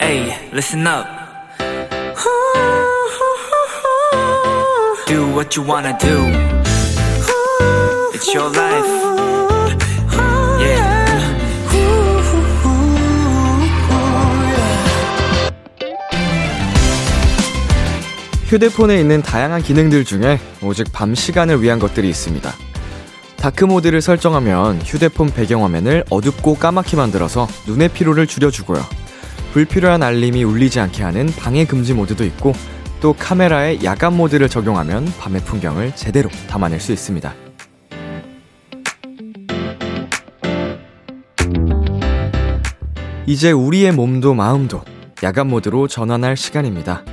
Hey, listen up. Do what you wanna do. It's your life. Yeah. 휴대폰에 있는 다양한 기능들 중에 오직 밤 시간을 위한 것들이 있습니다. 다크 모드를 설정하면 휴대폰 배경화면을 어둡고 까맣게 만들어서 눈의 피로를 줄여주고요. 불필요한 알림이 울리지 않게 하는 방해 금지 모드도 있고 또 카메라에 야간 모드를 적용하면 밤의 풍경을 제대로 담아낼 수 있습니다. 이제 우리의 몸도 마음도 야간 모드로 전환할 시간입니다.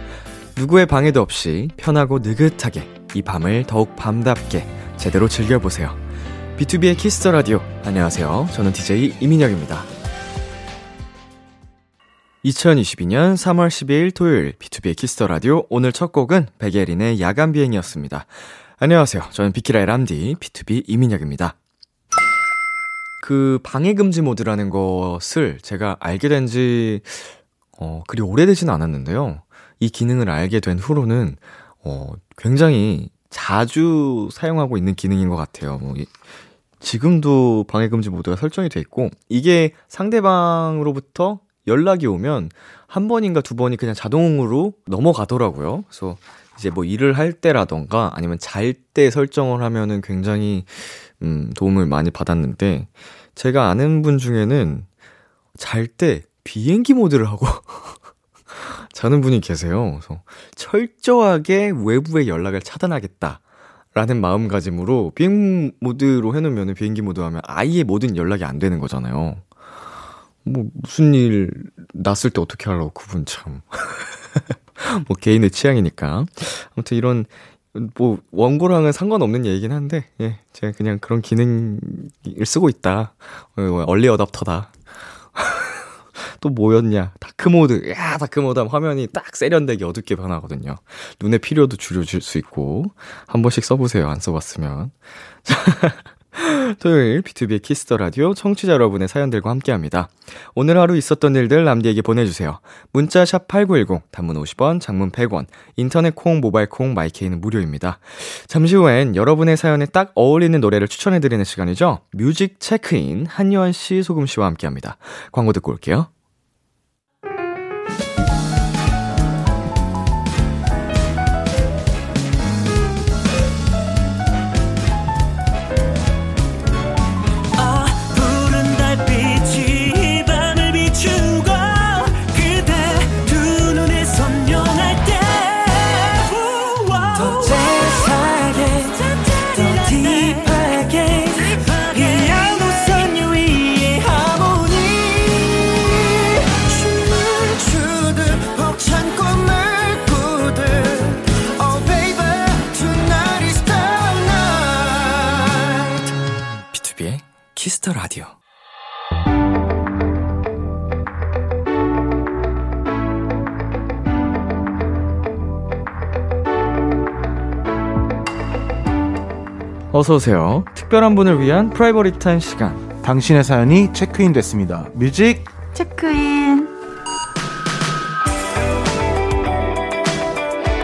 누구의 방해도 없이 편하고 느긋하게 이 밤을 더욱 밤답게 제대로 즐겨보세요. B2B의 키스터 라디오. 안녕하세요. 저는 DJ 이민혁입니다. 2022년 3월 12일 토요일 B2B의 키스터 라디오. 오늘 첫 곡은 백예린의 야간 비행이었습니다. 안녕하세요. 저는 비키라의 람디 BTOB 이민혁입니다. 그 방해 금지 모드라는 것을 제가 알게 된 지 어, 그리 오래되지는 않았는데요. 이 기능을 알게 된 후로는 어, 굉장히 자주 사용하고 있는 기능인 것 같아요. 뭐, 지금도 방해금지 모드가 설정이 돼 있고, 이게 상대방으로부터 연락이 오면 한 번인가 두 번이 그냥 자동으로 넘어가더라고요. 그래서 이제 뭐 일을 할 때라던가 아니면 잘 때 설정을 하면은 굉장히, 음, 도움을 많이 받았는데, 제가 아는 분 중에는 잘 때 비행기 모드를 하고 자는 분이 계세요. 그래서 철저하게 외부의 연락을 차단하겠다. 라는 마음가짐으로 비행 모드로 해놓으면 비행기 모드 하면 아예 모든 연락이 안 되는 거잖아요. 뭐, 무슨 일 났을 때 어떻게 하려고 그분 참. 뭐, 개인의 취향이니까. 아무튼 이런, 뭐, 원고랑은 상관없는 얘기긴 한데, 예, 제가 그냥 그런 기능을 쓰고 있다. 어, 얼리 어답터다. 또 뭐였냐. dark mode. 야, dark mode 하면 화면이 딱 세련되게 어둡게 변하거든요. 눈의 피로도 줄여줄 수 있고. 한 번씩 써보세요. 안 써봤으면. 토요일 B2B의 키스터 라디오 청취자 여러분의 사연들과 함께 합니다. 오늘 하루 있었던 일들 남디에게 보내주세요. 문자 샵8910, 단문 50원, 장문 100원, 인터넷 콩, 모바일 콩, 마이케이는 무료입니다. 잠시 후엔 여러분의 사연에 딱 어울리는 노래를 추천해드리는 시간이죠. 뮤직 체크인 한유한 씨, 소금 씨와 함께 합니다. 광고 듣고 올게요. Kiss the Radio. 어서 오세요. 특별한 분을 위한 private한 시간. 당신의 사연이 체크인 됐습니다. 뮤직 체크인.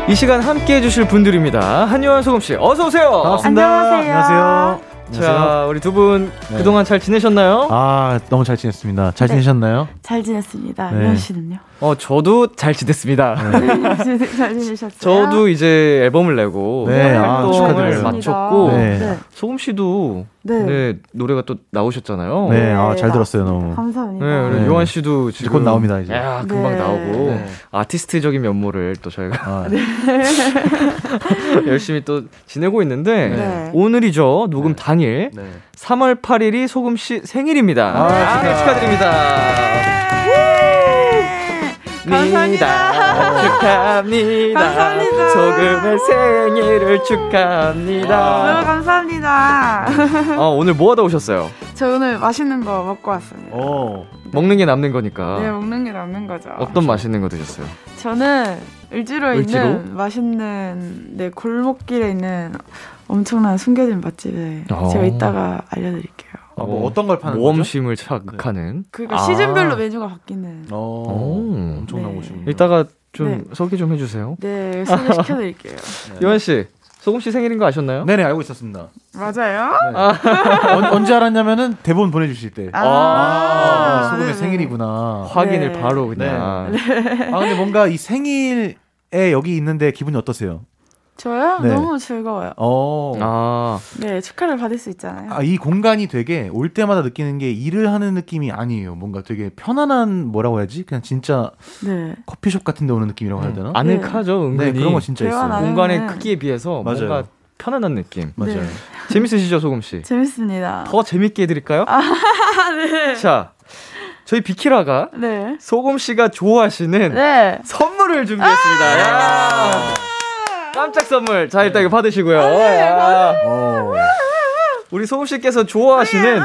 이 시간 함께 해주실 분들입니다. 한유한 소금 씨, 어서 오세요. 반갑습니다. 안녕하세요. 안녕하세요. 자, 우리 두분 네. 그동안 잘 지내셨나요? 아, 너무 잘 지냈습니다. 잘 네. 지내셨나요? 잘 지냈습니다. 네. 유현 씨는요? 어, 저도 잘 지냈습니다. 잘 지내셨어요? 저도 이제 앨범을 내고 네, 아, 활동을 축하드려요. 마쳤고 네. 네. 소금 씨도 네. 네, 노래가 또 나오셨잖아요. 네, 아, 잘 나- 들었어요, 너무. 감사합니다. 네, 네. 요한 씨도 지금 곧 나옵니다, 이제. 야, 금방 네. 나오고 네. 아티스트적인 면모를 또 저희가 아, 열심히 또 지내고 있는데 네. 오늘이죠 녹음 당일 네. 3월 8일이 소금 씨 생일입니다. 아, 아, 네, 축하드립니다. 감사합니다. 축하합니다. 감사합니다. 소금의 생일을 축하합니다. 감사합니다. 아, 오늘 뭐 하다 오셨어요? 저 오늘 맛있는 거 먹고 왔습니다. 오. 먹는 게 남는 거니까. 네, 먹는 게 남는 거죠. 어떤 맛있는 거 드셨어요? 저는 을지로에 을지로? 있는 맛있는 네 골목길에 있는 엄청난 숨겨진 맛집에 어. 제가 이따가 알려드릴게요. 아, 뭐 어떤 걸 파는 거죠? 모험심을 자극하는. 그러니까 아. 시즌별로 메뉴가 바뀌는. 어, 오. 엄청난 네. 곳이군요. 이따가 좀 네. 소개 좀 해주세요. 네, 소개 시켜드릴게요. 요한 씨, 소금 씨 생일인 거 아셨나요? 네네 알고 있었습니다. 맞아요? 네. 언, 언제 알았냐면은 대본 보내주실 때. 아, 아, 소금의 네네. 생일이구나. 확인을 네. 바로 그냥. 아 근데 뭔가 이 생일에 여기 있는데 기분이 어떠세요? 저요? 네. 너무 즐거워요. 어. 아, 네, 축하를 받을 수 있잖아요. 아, 이 공간이 되게 올 때마다 느끼는 게 일을 하는 느낌이 아니에요. 뭔가 되게 편안한 뭐라고 해야지? 그냥 진짜 네. 커피숍 같은 데 오는 느낌이라고 해야 되나? 아늑하죠, 은근히. 네, 그런 거 진짜 있어요. 공간의 크기에 비해서 맞아요. 뭔가 편안한 느낌. 맞아요. 네. 재밌으시죠, 소금 씨? 재밌습니다. 더 재밌게 해 드릴까요? 아, 네. 자, 저희 비키라가 네. 소금 씨가 좋아하시는 네. 선물을 준비했습니다. 야. 깜짝 선물. 자, 일단 이거 받으시고요. 네, 야. 어. 우리 소금 씨께서 좋아하시는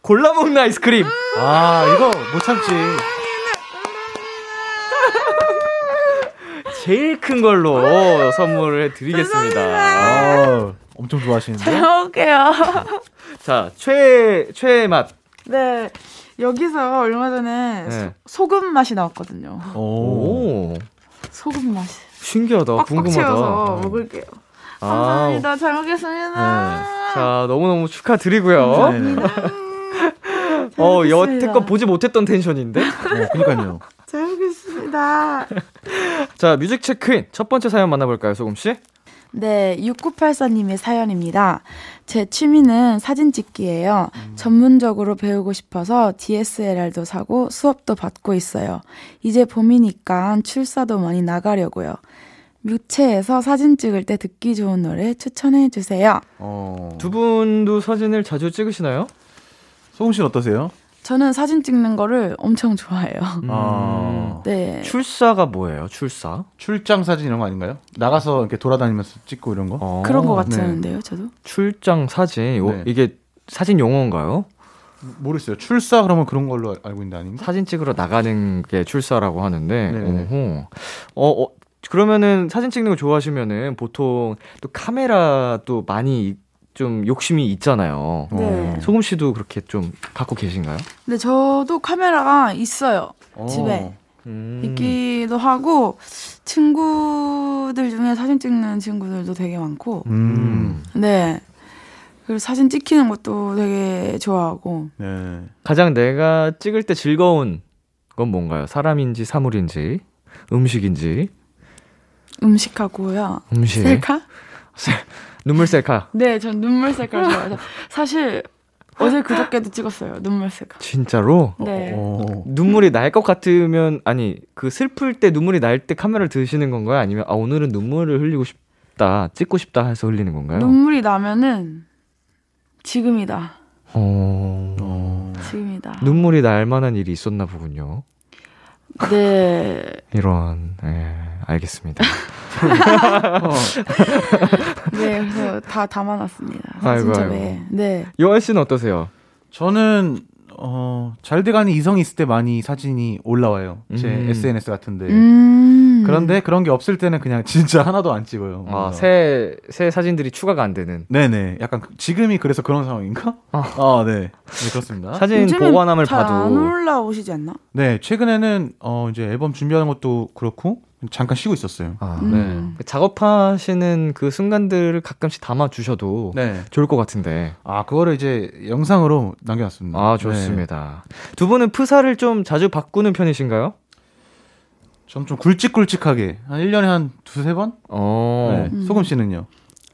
골라 먹는 아이스크림. 아, 이거 못 참지. 제일 큰 걸로 선물을 해드리겠습니다. 아, 엄청 좋아하시는데. 잘 먹을게요. 자, 최, 최애 맛. 네. 여기서 얼마 전에 네. 소, 금 맛이 나왔거든요. 오. 오, 소금 맛이. 신기하다. 궁금하다. 채워서 먹을게요. 아, 감사합니다. 잘 먹겠습니다. 자, 너무너무 축하드리고요. 네, 네. 어. 여태껏 보지 못했던 텐션인데? 어, 그니까요. 잘 먹겠습니다. 자, 뮤직 체크인. 첫 번째 사연 만나볼까요, 소금씨? 네, 6984님의 사연입니다. 제 취미는 사진 찍기예요. 전문적으로 배우고 싶어서 DSLR도 사고 수업도 받고 있어요. 이제 봄이니까 출사도 많이 나가려고요. 뮤체에서 사진 찍을 때 듣기 좋은 노래 추천해 주세요. 어. 두 분도 사진을 자주 찍으시나요? 소금 씨는 어떠세요? 저는 사진 찍는 거를 엄청 좋아해요. 아. 네. 출사가 뭐예요, 출사? 출장 사진 이런 거 아닌가요? 나가서 이렇게 돌아다니면서 찍고 이런 거? 어, 그런 것 네. 같은데요, 저도. 출장 사진. 요- 네. 이게 사진 용어인가요? 모르겠어요. 출사 그러면 그런 걸로 알- 알고 있는데 아닌가? 사진 찍으러 나가는 게 출사라고 하는데. 네네. 오호. 어, 어, 그러면은 사진 찍는 거 좋아하시면은 보통 또 카메라 또 많이 좀 욕심이 있잖아요. 네. 소금 씨도 그렇게 좀 갖고 계신가요? 근데 저도 카메라가 있어요. 어. 집에. 음. 있기도 하고 친구들 중에 사진 찍는 친구들도 되게 많고 음. 네 그리고 사진 찍히는 것도 되게 좋아하고 네. 가장 내가 찍을 때 즐거운 건 뭔가요? 사람인지 사물인지 음식인지 음식하고요 음식 셀카 눈물 셀카 네 전 눈물 셀카를 좋아해서 사실 어제 그저께도 찍었어요 눈물 셀카 진짜로 네 어. 눈물이 날 것 같으면 아니 그 슬플 때 눈물이 날 때 카메라를 드시는 건가요? 아니면 아 오늘은 눈물을 흘리고 싶다 찍고 싶다 해서 흘리는 건가요? 눈물이 나면은 지금이다 어... 어. 지금이다 눈물이 날 만한 일이 있었나 보군요. 네 이런 예, 알겠습니다. 네, 그래서 다 담아놨습니다 아이고, 사진첩에 네 요한 씨는 어떠세요? 저는 어, 잘 돼가는 이성이 있을 때 많이 사진이 올라와요. 제 음. SNS 같은데. 음. 그런데 그런 게 없을 때는 그냥 진짜 하나도 안 찍어요. 뭔가. 아새 새 사진들이 추가가 안 되는 네네. 약간 그- 지금이 그래서 그런 상황인가? 아, 네. 네, 그렇습니다. 사진 보관함을 잘안 봐도 올라오시지 않나? 네, 최근에는 어, 이제 앨범 준비하는 것도 그렇고 잠깐 쉬고 있었어요. 아, 음. 네. 작업하시는 그 순간들을 가끔씩 담아 주셔도 네. 좋을 것 같은데. 아, 그거를 이제 영상으로 남겨놨습니다. 아 네. 좋습니다. 두 분은 프사를 좀 자주 바꾸는 편이신가요? 좀, 좀 굵직굵직하게. 한 1년에 한 두세 번? 어. 네. 소금 씨는요?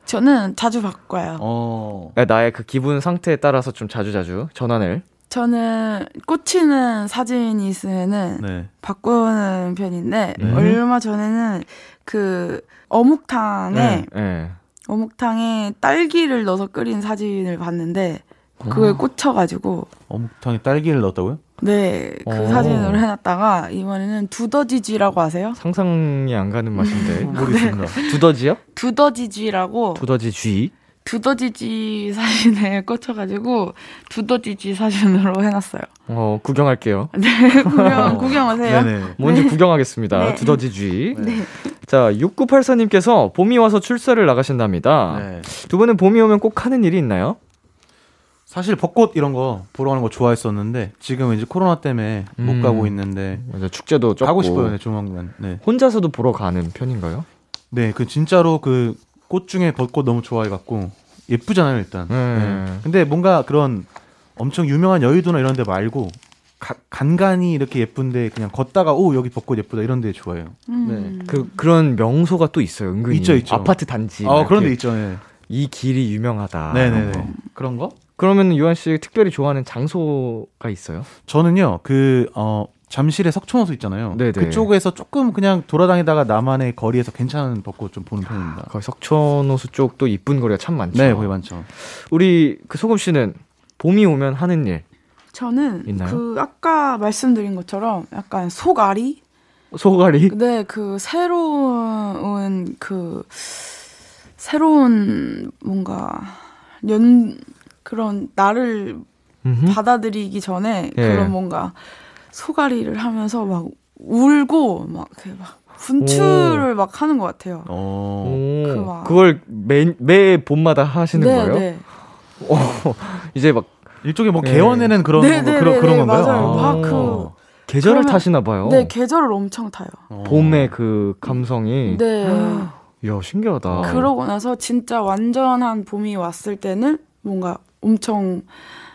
저는 자주 바꿔요. 어. 네, 나의 그 기분 상태에 따라서 좀 자주 자주 전환을. 저는 꽂히는 사진이 있으면은 네. 바꾸는 편인데 네. 얼마 전에는 그 어묵탕에 네. 네. 어묵탕에 딸기를 넣어서 끓인 사진을 봤는데 그거에 꽂혀가지고 어묵탕에 딸기를 넣었다고요? 네그 어. 사진으로 해놨다가 이번에는 두더지쥐라고 아세요? 상상이 안 가는 맛인데. 모르겠습니다. 두더지요? 두더지쥐라고 두더지 쥐. 두더지쥐 사진에 꽂혀가지고 두더지쥐 사진으로 해놨어요. 어 구경할게요. 네 구경 구경하세요. 네네. 뭔지 구경하겠습니다. 네. 두더지 쥐. 네. 자 6984님께서 봄이 와서 출사를 나가신답니다. 네. 두 분은 봄이 오면 꼭 하는 일이 있나요? 사실 벚꽃 이런 거 보러 가는 거 좋아했었는데 지금 이제 코로나 때문에 못 음. 가고 있는데 맞아, 축제도 적고. 가고 싶어요, 네, 조만간. 네. 혼자서도 보러 가는 편인가요? 네, 그 진짜로 그 꽃 중에 벚꽃 너무 좋아해 갖고 예쁘잖아요 일단. 네. 네. 근데 뭔가 그런 엄청 유명한 여의도나 이런 데 말고 가- 간간히 이렇게 예쁜데 그냥 걷다가 오 여기 벚꽃 예쁘다 이런 데 좋아해요. 음. 그 그런 명소가 또 있어요. 은근히 있죠, 있죠. 아파트 단지. 아 그런 데 있죠. 네. 이 길이 유명하다. 네네네. 이런 거. 그런 거? 그러면 유한 씨 특별히 좋아하는 장소가 있어요? 저는요 그 어, 잠실의 석촌호수 있잖아요. 네네. 그쪽에서 조금 그냥 돌아다니다가 나만의 거리에서 괜찮은 벚꽃 좀 보는 편입니다. 거기 석촌호수 쪽도 이쁜 거리가 참 많죠. 네, 거기 많죠. 우리 그 소금 씨는 봄이 오면 하는 일 저는 있나요? 그 아까 말씀드린 것처럼 약간 속앓이 소가리 네, 그 새로운 그 새로운 뭔가 연 그런 나를 음흠. 받아들이기 전에 예. 그런 뭔가 소가리를 하면서 막 울고 막, 그막 분투를 막 하는 것 같아요. 어. 오, 그 막- 그걸 매, 매 봄마다 하시는 네, 거예요? 네. 어, 이제 막 일종의 뭐 네. 개원에는 그런 네, 건가? 네, 그런 네, 그런 네, 건가요? 맞아요. 아. 막 그- 계절을 그러면- 타시나 봐요. 네, 계절을 엄청 타요. 어. 봄의 그 감성이. 네. 이야, 신기하다. 그러고 나서 진짜 완전한 봄이 왔을 때는 뭔가 엄청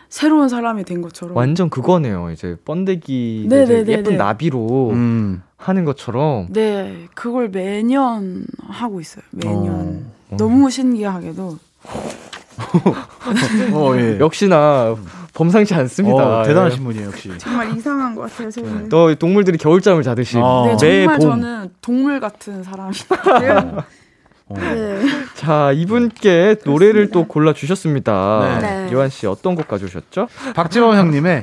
새로운 사람이 된 것처럼. 완전 그거네요. 이제 번데기 네, 이제 네, 네, 예쁜 네. 나비로 음. 하는 것처럼 네, 그걸 매년 하고 있어요. 매년. 어. 너무 신기하게도. 어, 예. 역시나 범상치 않습니다. 어, 대단하신 분이에요, 역시. 정말 이상한 것 같아요, 저는. 또 동물들이 겨울잠을 자듯이 어. 네, 매 정말 봄. 저는 동물 같은 사람이에요. 어. 네. 자, 이분께 노래를 또 골라 주셨습니다. 네. 요한 씨 어떤 곡 가져오셨죠? 박재범 형님의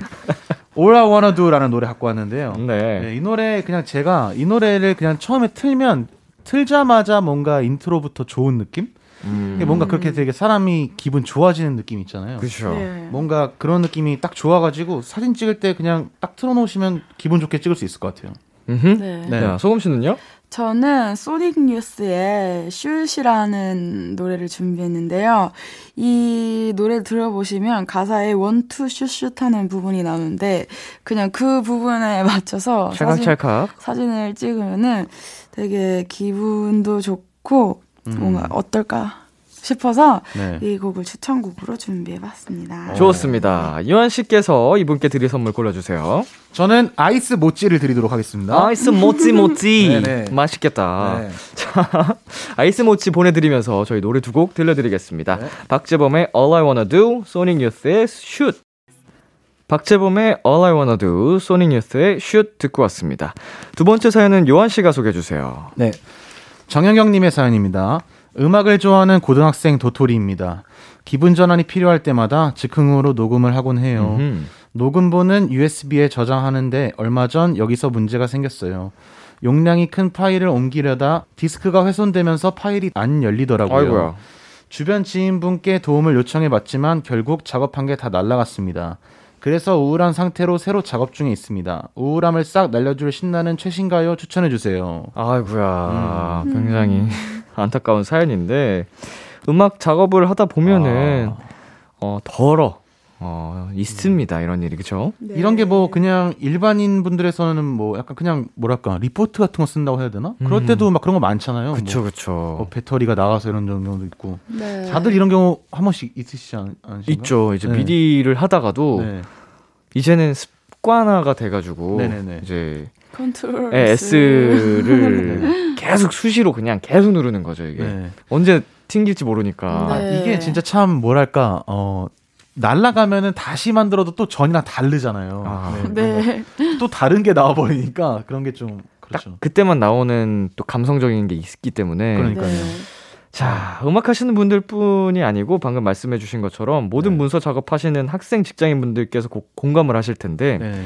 All I Wanna Do라는 노래 갖고 왔는데요. 네. 네, 이 노래 그냥 제가 이 노래를 그냥 처음에 틀면 틀자마자 뭔가 intro부터 좋은 느낌? 음. 뭔가 그렇게 되게 사람이 기분 좋아지는 느낌 있잖아요. 그렇죠. 네. 뭔가 그런 느낌이 딱 좋아가지고 사진 찍을 때 그냥 딱 틀어놓으시면 기분 좋게 찍을 수 있을 것 같아요. 네. 네. 자, 소금 씨는요? 저는 소닉 뉴스의 슛이라는 노래를 준비했는데요. 이 노래 들어보시면 가사에 원투 슛슛 하는 부분이 나오는데 그냥 그 부분에 맞춰서 사진, 찰칵찰칵. 사진 을 찍으면은 되게 기분도 좋고 뭔가 어떨까 싶어서 네. 이 곡을 추천곡으로 준비해봤습니다. 좋습니다. 요한 씨께서 이분께 드릴 선물 골라주세요. 저는 아이스 모찌를 드리도록 하겠습니다. 아이스 모찌 모찌. 네네. 맛있겠다. 네. 자, 아이스 모찌 보내드리면서 저희 노래 두 곡 들려드리겠습니다. 네. 박재범의 All I Wanna Do, 소닉 유스의 Shoot. 박재범의 All I Wanna Do, 소닉 유스의 Shoot 듣고 왔습니다. 두 번째 사연은 요한 씨가 소개해 주세요. 네. 정영경님의 사연입니다. 음악을 좋아하는 고등학생 도토리입니다. 기분 전환이 필요할 때마다 즉흥으로 녹음을 하곤 해요. 음. 녹음본은 USB에 저장하는데 얼마 전 여기서 문제가 생겼어요. 용량이 큰 파일을 옮기려다 디스크가 훼손되면서 파일이 안 열리더라고요. 아이고야. 주변 지인분께 도움을 요청해 봤지만 결국 작업한 게 다 날라갔습니다. 그래서 우울한 상태로 새로 작업 중에 있습니다. 우울함을 싹 날려줄 신나는 최신가요 추천해 주세요. 아이고야. 굉장히 안타까운 사연인데, 음악 작업을 하다 보면은, 어, 덜어. 어, 있습니다. 이런 일이, 그쵸? 네. 이런 게 뭐 그냥 일반인 분들에서는 뭐 약간 그냥 뭐랄까 리포트 같은 거 쓴다고 해야 되나? 그럴 음. 때도 막 그런 거 많잖아요. 뭐, 그쵸. 뭐 배터리가 나가서 이런 경우도 있고. 네. 다들 이런 경우 한 번씩 있으시지 않, 않으신가? 있죠. 이제 네. 미디를 하다가도, 네. 이제는 습관화가 돼가지고, 네네네. 이제, 컨트롤 예, S. S를 계속 수시로 그냥 계속 누르는 거죠, 이게. 네. 언제 튕길지 모르니까. 아, 네. 이게 진짜 참 뭐랄까 어 날라가면은 다시 만들어도 또 전이랑 다르잖아요. 아. 네. 또 다른 게 나와 버리니까 그런 게좀딱 그렇죠. 그때만 나오는 또 감성적인 게 있기 때문에. 그러니까요. 네. 자, 음악 하시는 분들 뿐이 아니고 방금 말씀해 주신 것처럼 모든 네. 문서 작업하시는 학생 직장인 분들께서 고- 공감을 하실 텐데 네.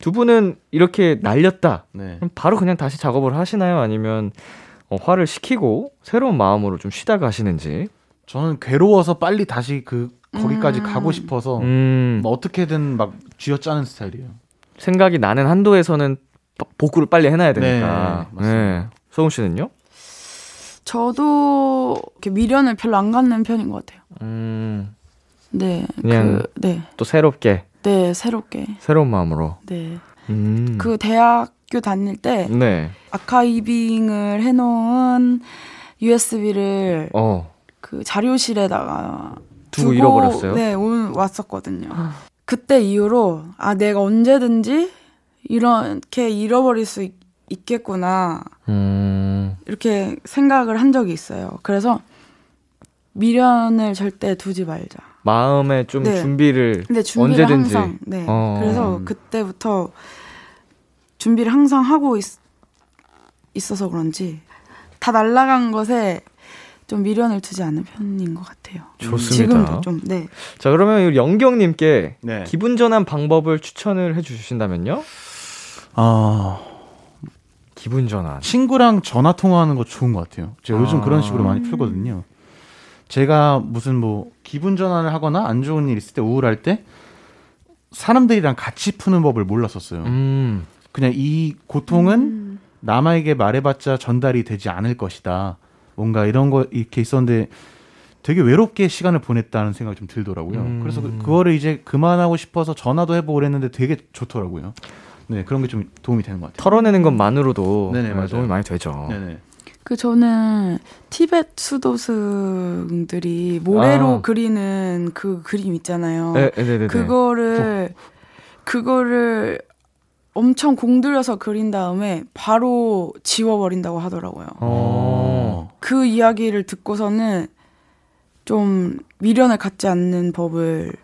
두 분은 이렇게 날렸다. 네. 그럼 바로 그냥 다시 작업을 하시나요? 아니면 어, 화를 식히고 새로운 마음으로 좀 쉬다 가시는지. 저는 괴로워서 빨리 다시 그 거기까지 음. 가고 싶어서 음, 뭐 어떻게든 막 쥐어짜는 스타일이에요. 생각이 나는 한도에서는 바- 복구를 빨리 해놔야 되니까. 네, 맞습니다. 소금 씨는요? 저도 이렇게 미련을 별로 안 갖는 편인 것 같아요. 음, 네. 그냥- 그, 네. 또 새롭게 네, 새롭게. 새로운 마음으로. 네. 음. 그 대학교 다닐 때 네. 아카이빙을 해놓은 USB를 어. 그 자료실에다가 두고 잃어버렸어요? 네, 온, 왔었거든요. 그때 이후로 아 내가 언제든지 이렇게 잃어버릴 수 있, 있겠구나 음. 이렇게 생각을 한 적이 있어요. 그래서 미련을 절대 두지 말자. 마음에 좀 네. 준비를 근데 준비를 언제든지. 항상 네. 어. 그래서 그때부터 준비를 항상 하고 있, 있어서 그런지 다 날라간 것에 좀 미련을 두지 않는 편인 것 같아요. 좋습니다. 지금도 좀 네. 자, 그러면 영경님께 네. 기분 전환 방법을 추천을 해 주신다면요? 아 기분 전환. 친구랑 전화 통화하는 거 좋은 것 같아요. 제가 요즘 아. 그런 식으로 많이 풀거든요. 제가 무슨 뭐 기분 전환을 하거나 안 좋은 일 있을 때 우울할 때 사람들이랑 같이 푸는 법을 몰랐었어요. 음. 그냥 이 고통은 남에게 말해봤자 전달이 되지 않을 것이다. 뭔가 이런 거 이렇게 있었는데 되게 외롭게 시간을 보냈다는 생각이 좀 들더라고요. 음. 그래서 그, 그거를 이제 그만하고 싶어서 전화도 해보고 그랬는데 되게 좋더라고요. 네, 그런 게 좀 도움이 되는 것 같아요. 털어내는 것만으로도 네네, 정말 맞아요. 도움이 많이 되죠. 네네. 그 저는 티베트 수도승들이 모래로 아. 그리는 그 그림 있잖아요. 네, 네, 네, 네. 그거를 그거를 엄청 공들여서 그린 다음에 바로 지워버린다고 하더라고요. 어. 그 이야기를 듣고서는 좀 미련을 갖지 않는 법을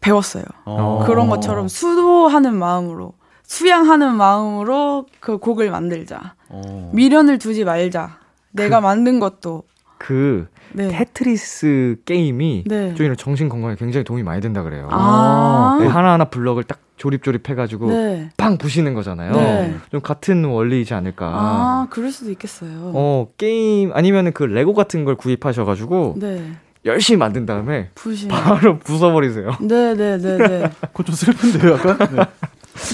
배웠어요. 어. 그런 것처럼 수도하는 마음으로 수양하는 마음으로 그 곡을 만들자. 어. 미련을 두지 말자. 내가 만든 것도 그 네. 테트리스 게임이 네. 좀 이런 정신 건강에 굉장히 도움이 많이 된다 그래요. 아. 네, 하나하나 블럭을 딱 조립조립 해가지고 네. 빵 부시는 거잖아요. 네. 좀 같은 원리이지 않을까. 아, 그럴 수도 있겠어요. 어 게임 아니면은 그 레고 같은 걸 구입하셔가지고 네. 열심히 만든 다음에 부심. 바로 부숴버리세요. 네, 네, 네, 네. 그건 좀 슬픈데요, 약간? 네.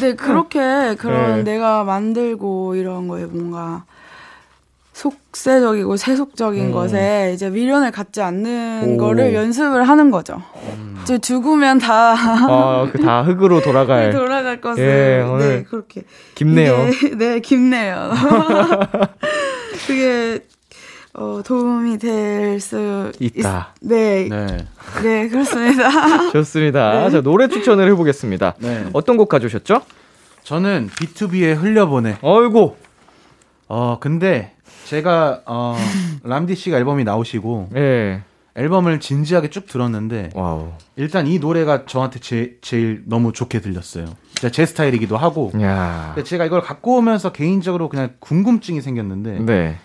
네, 그렇게 그런 네. 내가 만들고 이런 거에 뭔가 속세적이고 세속적인 음. 것에 이제 미련을 갖지 않는 오. 거를 연습을 하는 거죠. 이제 죽으면 다 아, 그 다 흙으로 돌아갈. 돌아갈 것을 예, 오늘 네, 그렇게 깊네요. 이게, 네, 깊네요. 그게 어, 도움이 될 수 있다. 네, 네. 네, 그렇습니다. 좋습니다. 자, 노래 추천을 해보겠습니다. 네. 어떤 곡 가져오셨죠? 저는 BTOB의 흘려보내. 어이구. 어, 근데 제가, 어, 람디 씨가 앨범이 나오시고 예. 앨범을 진지하게 쭉 들었는데 와우. 일단 이 노래가 저한테 제, 제일 너무 좋게 들렸어요. 진짜 제 스타일이기도 하고. 야. 근데 제가 이걸 갖고 오면서 개인적으로 그냥 궁금증이 생겼는데 네.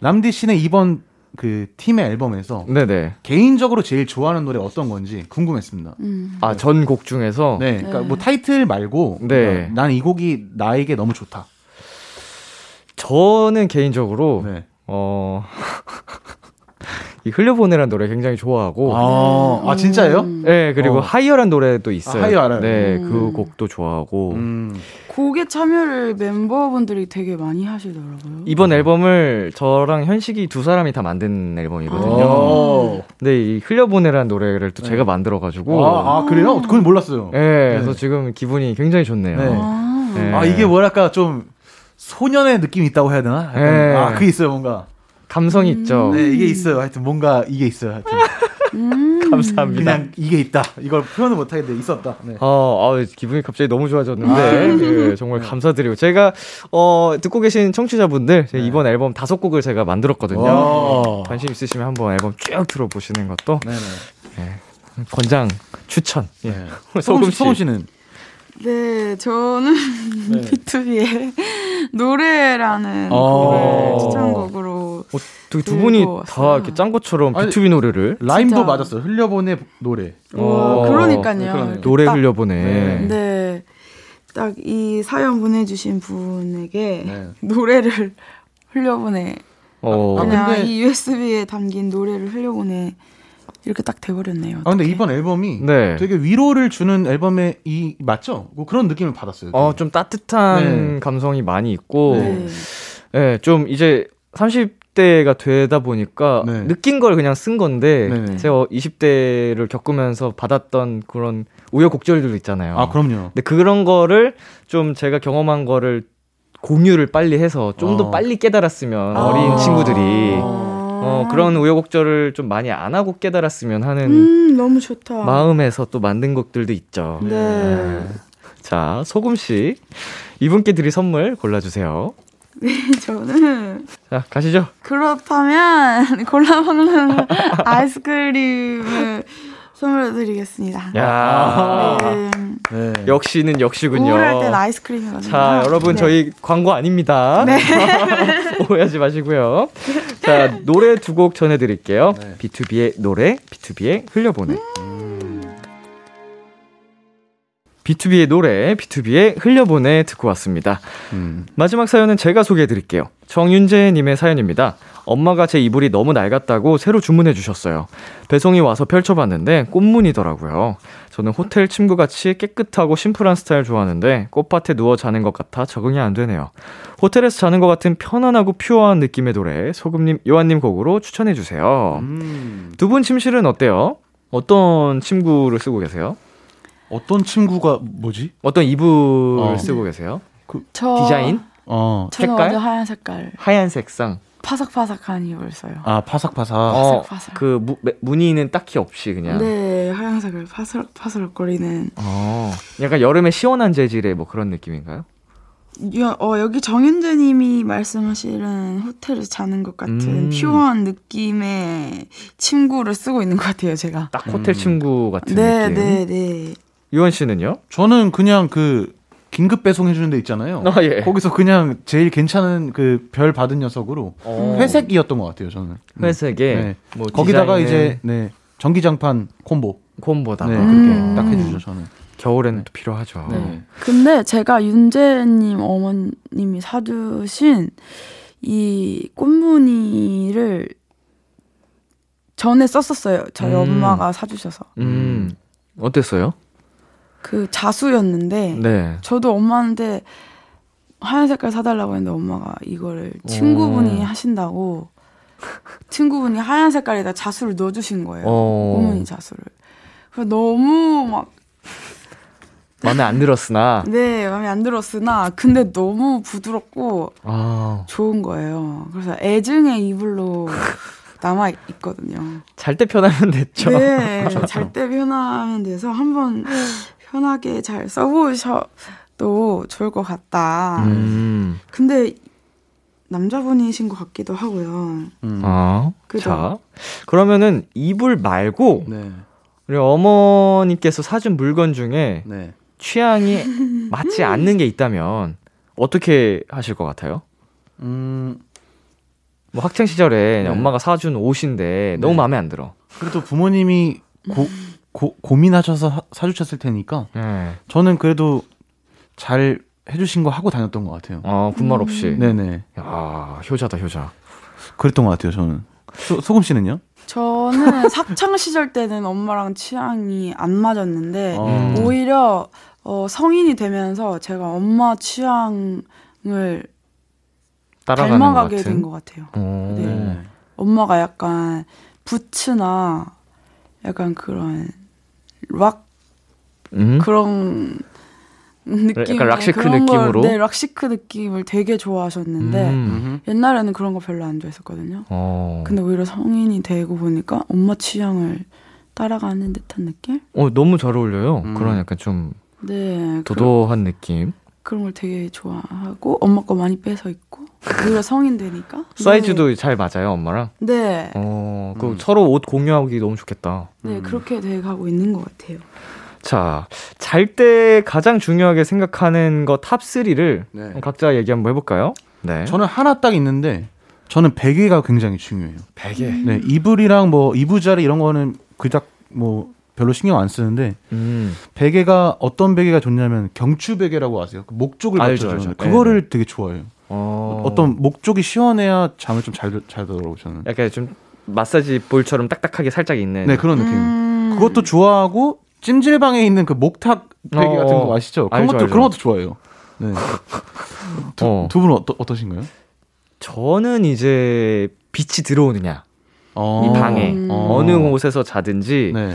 람디 씨는 이번 그 팀의 앨범에서 네네. 개인적으로 제일 좋아하는 노래 어떤 건지 궁금했습니다. 음. 아, 전 곡 중에서. 네, 그러니까 네. 뭐 타이틀 말고 네. 난 이 곡이 나에게 너무 좋다. 저는 개인적으로, 네. 어, 이 흘려보내란 노래 굉장히 좋아하고, 아, 아 진짜예요? 음. 네, 그리고 어. Higher란 노래도 있어요. 아, 하이어 알아요. 네, 음. 그 곡도 좋아하고. 음. 곡에 참여를 멤버분들이 되게 많이 하시더라고요. 이번 앨범을 저랑 현식이 두 사람이 다 만든 앨범이거든요. 오. 근데 이 흘려보내란 노래를 또 네. 제가 만들어가지고. 아, 아, 그래요? 그건 몰랐어요. 네, 그래서 네. 지금 기분이 굉장히 좋네요. 네. 아, 네. 아 이게 뭐랄까 좀 소년의 느낌이 있다고 해야 되나? 약간, 네. 아 그게 있어요 뭔가. 감성이 있죠. 네 이게 있어요. 하여튼 뭔가 이게 있어요. 하여튼 음. 감사합니다. 그냥 이게 있다. 이걸 표현을 못 하겠는데 있었다. 네. 어, 아, 기분이 갑자기 너무 좋아졌는데 아. 예, 정말 감사드리고 제가 어, 듣고 계신 청취자분들 제 네. 이번 앨범 다섯 곡을 제가 만들었거든요. 와. 관심 있으시면 한번 앨범 쭉 들어보시는 것도 네네. 예, 권장 추천. 예. 네. 소금 소금 씨. 소금 씨는 네, 저는 네. B2B의 노래라는 어. 곡을 추천곡으로 어, 두, 두 분이 다. 이렇게 짠 것처럼 아니, B2B 노래를 라임도 진짜. 맞았어요. 흘려보내 노래. 어. 와, 그러니까요. 네, 노래 딱, 흘려보내. 네. 네, 딱 이 사연 보내주신 분에게 네. 노래를 흘려보내. 어, 아, 그냥 근데- 이 USB에 담긴 노래를 흘려보내. 이렇게 딱 돼버렸네요. 아 근데. 이번 앨범이 네. 되게 위로를 주는 앨범의 이 맞죠? 뭐 그런 느낌을 받았어요. 어, 좀 따뜻한 네. 감성이 많이 있고, 네. 예, 좀 이제 30 20대가 되다 보니까 네. 느낀 걸 그냥 쓴 건데 네네. 제가 20대를 겪으면서 받았던 그런 우여곡절들 있잖아요. 아 그럼요. 근데 그런 거를 좀 제가 경험한 거를 공유를 빨리 해서 좀더 어. 빨리 깨달았으면 아. 어린 친구들이 아. 어, 그런 우여곡절을 좀 많이 안 하고 깨달았으면 하는 음, 너무 좋다. 마음에서 또 만든 곡들도 있죠. 네. 자, 소금 씨. 이분께 드릴 선물 골라 주세요. 저는 자, 가시죠. 그렇다면 골라 먹는 아이스크림을 선물로 드리겠습니다. 야 네. 네. 역시는 역시군요. 우울할 땐 아이스크림이거든요. 자, 여러분, 네. 저희 광고 아닙니다. 오해하지 마시고요. 자, 노래 두 곡 전해드릴게요. 네. B2B의 노래, B2B의 흘려보내. B2B의 노래, B2B의 흘려보내 듣고 왔습니다. 음. 마지막 사연은 제가 소개해 드릴게요. 정윤재님의 사연입니다. 엄마가 제 이불이 너무 낡았다고 새로 주문해 주셨어요. 배송이 와서 펼쳐봤는데 꽃무늬더라고요. 저는 호텔 침구같이 깨끗하고 심플한 스타일 좋아하는데 꽃밭에 누워 자는 것 같아 적응이 안 되네요. 호텔에서 자는 것 같은 편안하고 퓨어한 느낌의 노래 소금님, 요한님 곡으로 추천해 주세요. 음. 두분 침실은 어때요? 어떤 침구를 쓰고 계세요? 어떤 친구가 뭐지? 어떤 이불을 어. 쓰고 계세요? 저, 디자인? 어. 색깔? 하얀 색깔. 하얀 색상. 파삭파삭한 이불 써요. 아 파삭파삭. 어, 파삭파삭. 그 무, 매- 무늬는 딱히 없이 그냥. 네, 하얀 색깔 파삭파삭거리는. 어, 약간 여름에 시원한 재질의 뭐 그런 느낌인가요? 여, 어, 여기 정윤재님이 말씀하시는 호텔에서 자는 것 같은 음. pure한 느낌의 침구를 쓰고 있는 것 같아요, 제가. 딱 호텔 음. 침구 같은 네, 느낌. 네, 네. 유원 씨는요? 저는 그냥 그 긴급 배송 해 주는 데 있잖아요. 아, 예. 거기서 그냥 제일 괜찮은 그 별 받은 녀석으로 어. 회색이었던 것 같아요. 저는. 음. 회색에 네. 뭐 거기다가 디자인은 이제 네 전기장판 콤보. 콤보다. 네가 그렇게 음. 딱 해주죠 저는. 겨울에는 네. 또 필요하죠. 네. 근데 제가 윤재님 어머님이 사주신 이 꽃무늬를 전에 썼었어요. 저희 음. 엄마가 사주셔서. 음, 어땠어요? 그 자수였는데 네. 저도 엄마한테 하얀 색깔 사달라고 했는데 엄마가 이거를 친구분이 오. 하신다고 친구분이 하얀 색깔에다 자수를 넣어주신 거예요. 어. 꽃무늬 자수를. 그래서 너무 막 마음에 안 들었으나 네, 마음에 안 들었으나 근데 너무 부드럽고 아, 좋은 거예요. 그래서 애증의 이불로 남아 있거든요. 잘 때 편하면 됐죠. 네, 잘 때 편하면 돼서 한번 편하게 잘 써보셔도 좋을 것 같다. 음. 근데 남자분이신 것 같기도 하고요. 음. 아, 그죠. 자. 그러면은 이불 말고 네. 우리 어머님께서 사준 물건 중에 네. 취향이 맞지 않는 게 있다면 어떻게 하실 것 같아요? 음 뭐 학창 시절에 네. 엄마가 사준 옷인데 너무 네. 마음에 안 들어. 그래도 부모님이 고, 고 고민하셔서 하- 사주셨을 테니까 네. 저는 그래도 잘 해주신 거 하고 다녔던 것 같아요. 어, 군말 없이. 네네. 야, 효자다, 효자. 그랬던 것 같아요. 저는. 소, 소금 씨는요? 저는 학창 시절 때는 엄마랑 취향이 안 맞았는데 어. 오히려 어, 성인이 되면서 제가 엄마 취향을 닮아가게. 된 것 같아요. 어. 네. 엄마가 약간 부츠나 약간 그런 락 음? 그런 느낌 약간 rock chic 그런 걸- 느낌으로? 네 rock chic 느낌을 되게 좋아하셨는데 음. 옛날에는 그런 거 별로 안 좋아했었거든요. 어. 근데 오히려 성인이 되고 보니까 엄마 취향을 따라가는 듯한 느낌? 어, 너무 잘 어울려요. 음. 그런 약간 좀네 그, 도도한 느낌. 그런 걸 되게 좋아하고 엄마 거 많이 뺏어 입고 오히려 성인 되니까 사이즈도 잘 맞아요, 엄마랑. 네, 어, 그 음. 서로 옷 공유하기 너무 좋겠다. 네 음. 그렇게 돼 가고 있는 것 같아요. 자, 잘 때 가장 중요하게 생각하는 거 top 3를 네. 각자 얘기 한번 해볼까요? 네. 저는 하나 딱 있는데 저는 베개가 굉장히 중요해요. 베개. 네, 이불이랑 뭐 이부자리 이런 거는 그닥 뭐 별로 신경 안 쓰는데 음. 베개가 어떤 베개가 좋냐면 경추 베개라고 아세요? 그 목쪽을 알죠, 받쳐주는 알죠. 그거를 되게 좋아해요. 어. 어... 떤 목쪽이 시원해야 잠을 좀 잘잘 들더라고 저는. 약간 좀 마사지 볼처럼 딱딱하게 살짝 있는. 네 그런 느낌. 음. 그것도 좋아하고 찜질방에 있는 그 목탁 베개 어, 같은 거 아시죠? 그런 알죠, 것도 알죠. 그런 것도 좋아해요. 네. 어. 두 분은 어떠, 어떠신가요? 저는 이제 빛이 들어오느냐 어. 이 방에 음. 어. 어느 곳에서 자든지 네.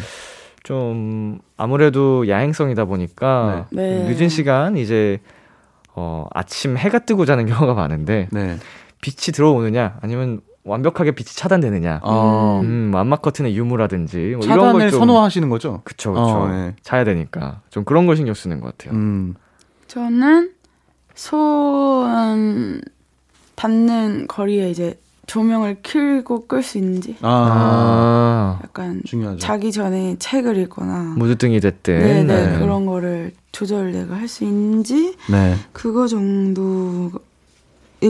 좀 아무래도 야행성이다 보니까 네. 네. 늦은 시간 이제 어 아침 해가 뜨고 자는 경우가 많은데 네. 빛이 들어오느냐 아니면 완벽하게 빛이 차단되느냐 어. 음 완막 커튼의 유무라든지 뭐 이런 차단을 걸좀 선호하시는 거죠? 그쵸 그쵸 어, 네. 자야 되니까 좀 그런 걸 신경 쓰는 것 같아요 음. 저는 손 닿는 거리에 이제 조명을 켜고 끌 수 있는지 아. 아 약간 중요하죠. 자기 전에 책을 읽거나 무드등이 됐든 네네 네. 그런 거를 조절 내가 할 수 있는지 네. 그거 정도일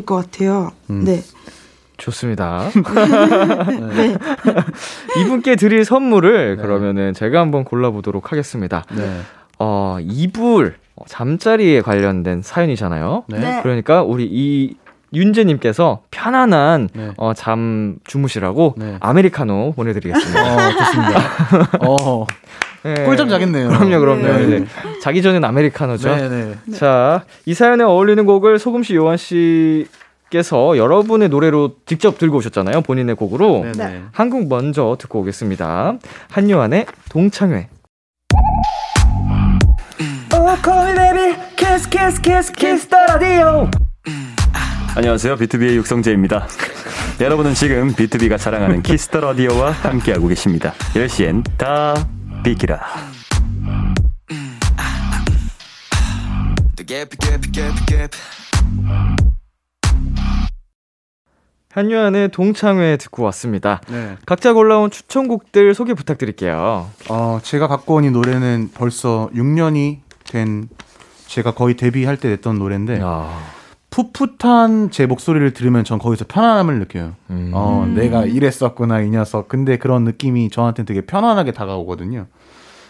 것 같아요. 음. 네. 좋습니다 네. 이분께 드릴 선물을 네. 그러면은 제가 한번 골라보도록 하겠습니다 네. 어 이불 어, 잠자리에 관련된 사연이잖아요 네. 네. 그러니까 우리 이 윤재님께서 편안한 네. 어, 잠 주무시라고 네. 아메리카노 보내드리겠습니다. 어, 좋습니다. 어, 네. 꿀잠 자겠네요. 그럼요, 그럼요. 네. 이제 자기 전엔 아메리카노죠. 네, 네. 자, 이 사연에 어울리는 곡을 소금 씨, 요한 씨께서 여러분의 노래로 직접 들고 오셨잖아요. 본인의 곡으로. 네, 네. 한곡 먼저 듣고 오겠습니다. 한요한의 동창회. 안녕하세요. BTOB의 육성재입니다. 여러분은 지금 BTOB가 자랑하는 Kiss the Radio와 함께하고 계십니다. 10시엔 다 비키라. 한요한의 동창회 듣고 왔습니다. 네. 각자 골라온 추천곡들 소개 부탁드릴게요. 어, 제가 갖고 온 이 노래는 벌써 6년이 된 제가 거의 데뷔할 때 냈던 노래인데 야, 풋풋한 제 목소리를 들으면 전 거기서 편안함을 느껴요. 음. 어, 내가 이랬었구나 이 녀석. 근데 그런 느낌이 저한테 되게 편안하게 다가오거든요.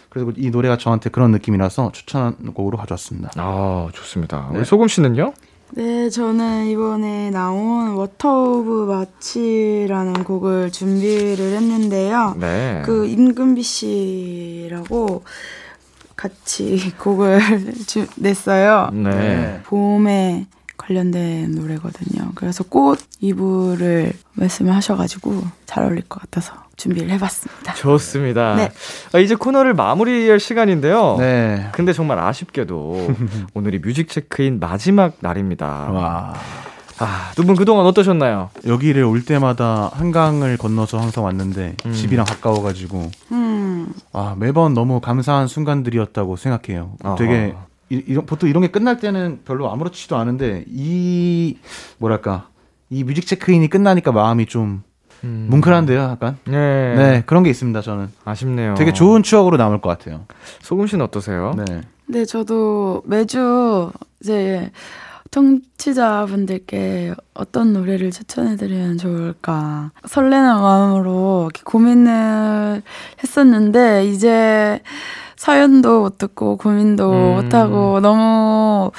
그래서 이 노래가 저한테 그런 느낌이라서 추천한 곡으로 가져왔습니다. 아, 좋습니다. 네. 우리 소금 씨는요? 네, 저는 이번에 나온 Water of March라는 곡을 준비를 했는데요. 네. 그 임금비 씨라고 같이 곡을 주, 냈어요. 네. 봄에 관련된 노래거든요. 그래서 꽃 이불을 말씀을 하셔가지고 잘 어울릴 것 같아서 준비를 해봤습니다. 좋습니다. 네. 아, 이제 코너를 마무리할 시간인데요. 네. 근데 정말 아쉽게도 오늘이 Music Check-in 마지막 날입니다. 와. 아, 두 분 그동안 어떠셨나요? 여기를 올 때마다 한강을 건너서 항상 왔는데 음. 집이랑 가까워가지고 음, 아, 매번 너무 감사한 순간들이었다고 생각해요. 아하. 되게 이, 이런 보통 이런 게 끝날 때는 별로 아무렇지도 않은데 이 뭐랄까 이 뮤직 체크인이 끝나니까 마음이 좀 음. 뭉클한데요, 약간. 네. 네, 그런 게 있습니다. 저는 아쉽네요. 되게 좋은 추억으로 남을 것 같아요. 소금 씨는 어떠세요? 네. 네, 저도 매주 이제 청취자분들께 어떤 노래를 추천해드리면 좋을까 설레는 마음으로 이렇게 고민을 했었는데 이제 사연도 못 듣고 고민도 음. 못 하고 너무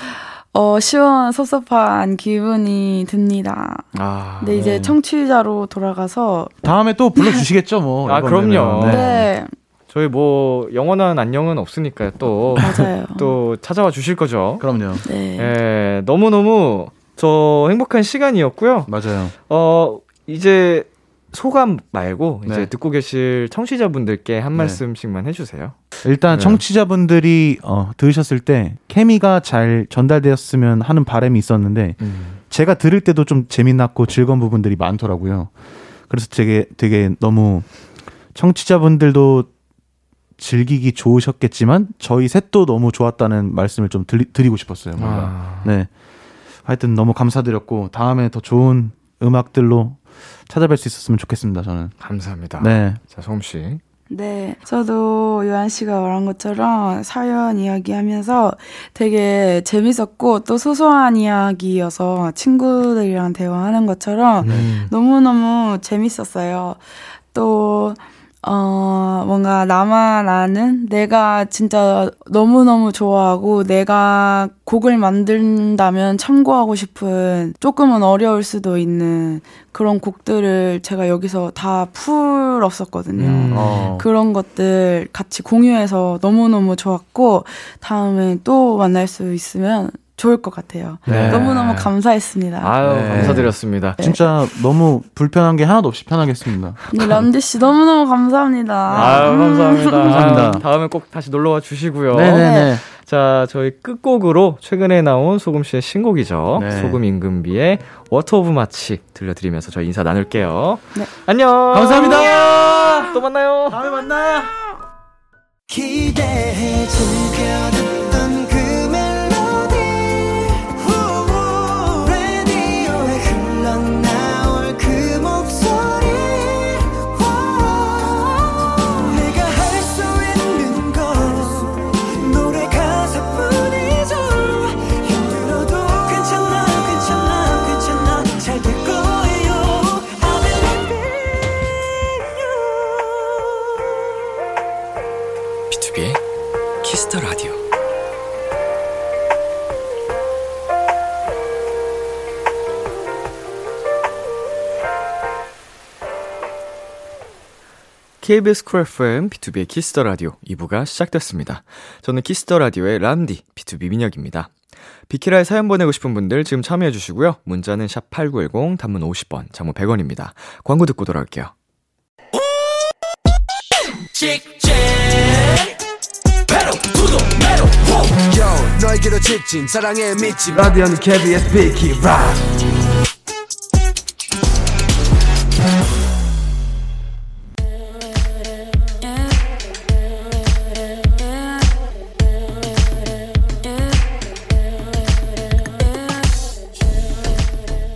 어, 시원 섭섭한 기분이 듭니다. 아. 근데 이제 네. 청취자로 돌아가서 다음에 또 불러주시겠죠, 뭐. 아, 그럼요. 되면. 네, 저희 뭐 영원한 안녕은 없으니까요. 또 맞아요. 또 찾아와 주실 거죠. 그럼요. 네. 예, 너무 너무 저 행복한 시간이었고요. 맞아요. 어, 이제 소감 말고 이제 네. 듣고 계실 청취자분들께 한 네. 말씀씩만 해주세요. 일단 네. 청취자분들이 어, 들으셨을 때 케미가 잘 전달되었으면 하는 바람이 있었는데 제가 들을 때도 좀 재미났고 즐거운 부분들이 많더라고요. 그래서 되게 되게 너무 청취자분들도 즐기기 좋으셨겠지만 저희 셋도 너무 좋았다는 말씀을 좀 드리, 드리고 싶었어요. 뭔가. 아, 네. 하여튼 너무 감사드렸고 다음에 더 좋은 음악들로 찾아뵐 수 있었으면 좋겠습니다. 저는. 감사합니다. 네. 자, 소금 씨. 네, 저도 요한 씨가 말한 것처럼 사연 이야기하면서 되게 재밌었고 또 소소한 이야기여서 친구들이랑 대화하는 것처럼 음. 너무너무 재밌었어요. 또, 어, 뭔가 나만 아는 내가 진짜 너무너무 좋아하고 내가 곡을 만든다면 참고하고 싶은 조금은 어려울 수도 있는 그런 곡들을 제가 여기서 다 풀었었거든요. 음. 어. 그런 것들 같이 공유해서 너무너무 좋았고 다음에 또 만날 수 있으면 좋을 것 같아요. 네. 너무너무 감사했습니다. 아유, 네. 감사드렸습니다. 진짜 너무 불편한 게 하나도 없이 편하겠습니다. 네, 람디 씨 너무너무 감사합니다. 아유, 감사합니다. 감사합니다. 아유, 다음에 꼭 다시 놀러와 주시고요. 네네네. 자, 저희 끝곡으로 최근에 나온 소금 씨의 신곡이죠. 네. 소금 임금비의 Water of March 들려드리면서 저희 인사 나눌게요. 네. 안녕. 감사합니다. 또 만나요. 다음에 만나. 기대해 즐겨듣 KBS 쿨 FM, B2B의 키스터 라디오 2부가 시작됐습니다. 저는 Kiss the Radio의 람디, BTOB 민혁입니다. 비키라에 사연 보내고 싶은 분들 지금 참여해 주시고요. 문자는 샵 8910, 단문 50원, 장문 100원입니다. 광고 듣고 돌아올게요. 직진 배로 구독 매로 요 너에게로 직진 사랑에 미친 라디오는 KBS 비키라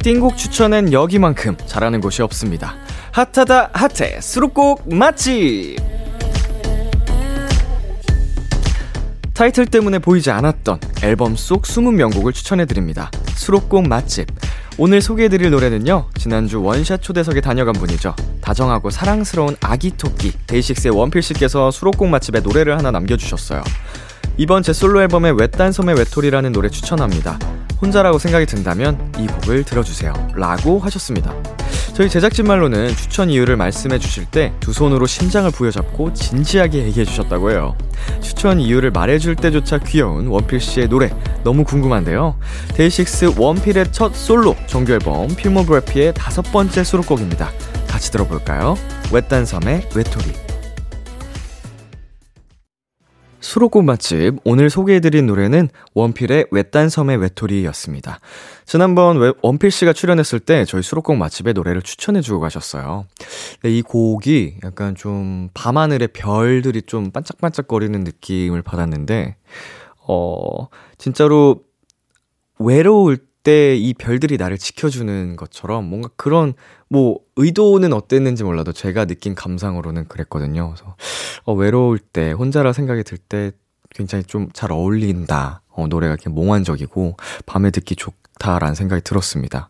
띵곡 추천엔 여기만큼 잘하는 곳이 없습니다. 핫하다 핫해 수록곡 맛집! 타이틀 때문에 보이지 않았던 앨범 속 20명곡을 추천해드립니다. 수록곡 맛집. 오늘 소개해드릴 노래는요, 지난주 원샷 초대석에 다녀간 분이죠. 다정하고 사랑스러운 아기 토끼, 데이식스의 원필씨께서 수록곡 맛집에 노래를 하나 남겨주셨어요. 이번 제 솔로 앨범의 외딴 섬의 외톨이라는 노래 추천합니다. 혼자라고 생각이 든다면 이 곡을 들어주세요. 라고 하셨습니다. 저희 제작진 말로는 추천 이유를 말씀해 주실 때 두 손으로 심장을 부여잡고 진지하게 얘기해 주셨다고 해요. 추천 이유를 말해 줄 때조차 귀여운 원필 씨의 노래 너무 궁금한데요. 데이식스 원필의 첫 솔로 정규 앨범 필모그래피의 다섯 번째 수록곡입니다. 같이 들어볼까요? 외딴 섬의 외톨이. 수록곡 맛집 오늘 소개해드린 노래는 원필의 외딴 섬의 외톨이였습니다. 지난번 웨- 원필 씨가 출연했을 때 저희 수록곡 맛집의 노래를 추천해주고 가셨어요. 근데 이 곡이 약간 좀 밤하늘의 별들이 좀 반짝반짝거리는 느낌을 받았는데 어 진짜로 외로울 때 이 별들이 나를 지켜주는 것처럼 뭔가 그런 뭐 의도는 어땠는지 몰라도 제가 느낀 감상으로는 그랬거든요. 그래서 어, 외로울 때 혼자라 생각이 들 때 굉장히 좀 잘 어울린다. 어, 노래가 이렇게 몽환적이고 밤에 듣기 좋다라는 생각이 들었습니다.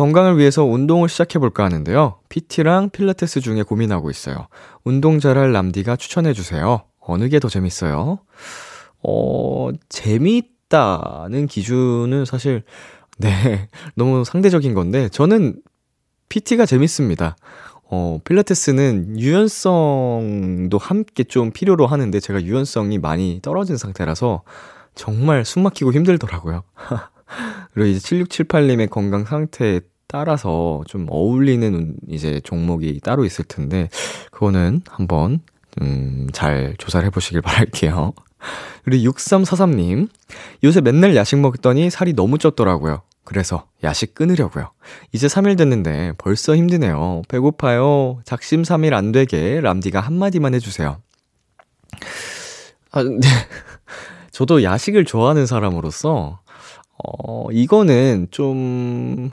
건강을 위해서 운동을 시작해볼까 하는데요. PT랑 필라테스 중에 고민하고 있어요. 운동 잘할 람디가 추천해주세요. 어느 게 더 재밌어요? 어, 재미있다는 기준은 사실, 네, 너무 상대적인 건데, 저는 PT가 재밌습니다. 어, 필라테스는 유연성도 함께 좀 필요로 하는데, 제가 유연성이 많이 떨어진 상태라서, 정말 숨 막히고 힘들더라고요. 그리고 이제 7678님의 건강 상태에 따라서 좀 어울리는 이제 종목이 따로 있을 텐데, 그거는 한번, 음, 잘 조사를 해보시길 바랄게요. 그리고 6343님, 요새 맨날 야식 먹더니 살이 너무 쪘더라고요. 그래서 야식 끊으려고요. 이제 3일 됐는데 벌써 힘드네요. 배고파요. 작심삼일 안 되게 람디가 한마디만 해주세요. 아, 근데, 저도 야식을 좋아하는 사람으로서, 어, 이거는 좀,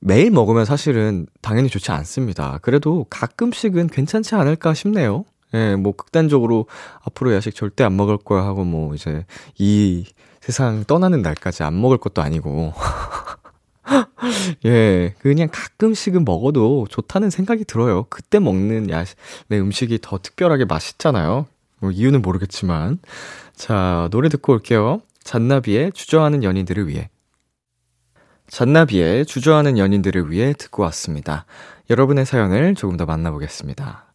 매일 먹으면 사실은 당연히 좋지 않습니다. 그래도 가끔씩은 괜찮지 않을까 싶네요. 예, 뭐, 극단적으로 앞으로 야식 절대 안 먹을 거야 하고 뭐, 이제, 이 세상 떠나는 날까지 안 먹을 것도 아니고. 예, 그냥 가끔씩은 먹어도 좋다는 생각이 들어요. 그때 먹는 야, 내 음식이 더 특별하게 맛있잖아요. 뭐 이유는 모르겠지만. 자, 노래 듣고 올게요. 잔나비의 주저하는 연인들을 위해. 잔나비의 주저하는 연인들을 위해 듣고 왔습니다. 여러분의 사연을 조금 더 만나보겠습니다.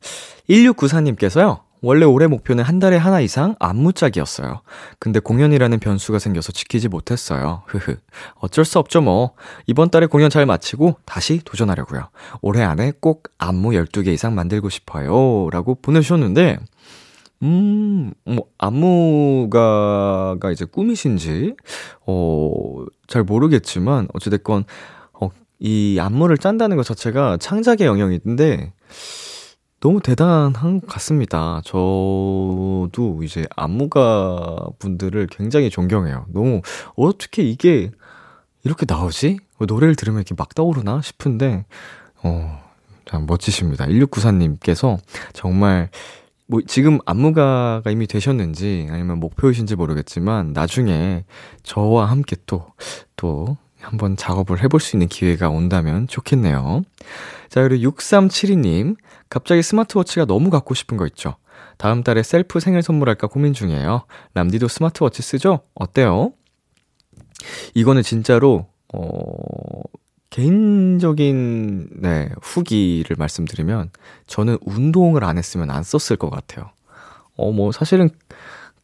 1694님께서요. 원래 올해 목표는 한 달에 하나 이상 안무짝이었어요. 근데 공연이라는 변수가 생겨서 지키지 못했어요. 흐흐. 어쩔 수 없죠 뭐. 이번 달에 공연 잘 마치고 다시 도전하려고요. 올해 안에 꼭 안무 12개 이상 만들고 싶어요. 라고 보내주셨는데, 음, 뭐, 안무가가 이제 꿈이신지, 어, 잘 모르겠지만, 어찌됐건, 어, 이 안무를 짠다는 것 자체가 창작의 영역이 있는데, 너무 대단한 것 같습니다. 저도 이제 안무가 분들을 굉장히 존경해요. 너무, 어떻게 이게 이렇게 나오지? 노래를 들으면 이렇게 막 떠오르나 싶은데, 어, 참 멋지십니다. 1694님께서 정말 뭐 지금 안무가가 이미 되셨는지 아니면 목표이신지 모르겠지만 나중에 저와 함께 또 또 한번 작업을 해볼 수 있는 기회가 온다면 좋겠네요. 자, 그리고 6372님, 갑자기 스마트워치가 너무 갖고 싶은 거 있죠? 다음 달에 셀프 생일 선물할까 고민 중이에요. 람디도 스마트워치 쓰죠? 어때요? 이거는 진짜로, 어, 개인적인, 네, 후기를 말씀드리면, 저는 운동을 안 했으면 안 썼을 것 같아요. 어, 뭐, 사실은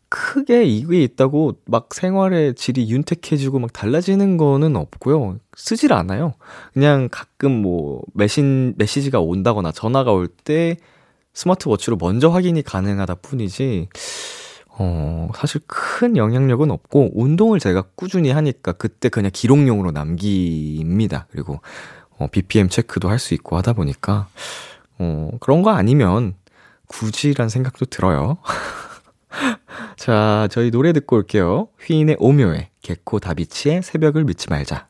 크게 이게 있다고 막 생활의 질이 윤택해지고 막 달라지는 거는 없고요. 쓰질 않아요. 그냥 가끔 뭐 메신, 메시지가 온다거나 전화가 올 때 스마트워치로 먼저 확인이 가능하다 뿐이지, 어, 사실 큰 영향력은 없고, 운동을 제가 꾸준히 하니까 그때 그냥 기록용으로 남깁니다. 그리고, 어, BPM 체크도 할 수 있고 하다 보니까, 어, 그런 거 아니면 굳이란 생각도 들어요. 자, 저희 노래 듣고 올게요. 휘인의 오묘의 개코 다비치의 새벽을 믿지 말자.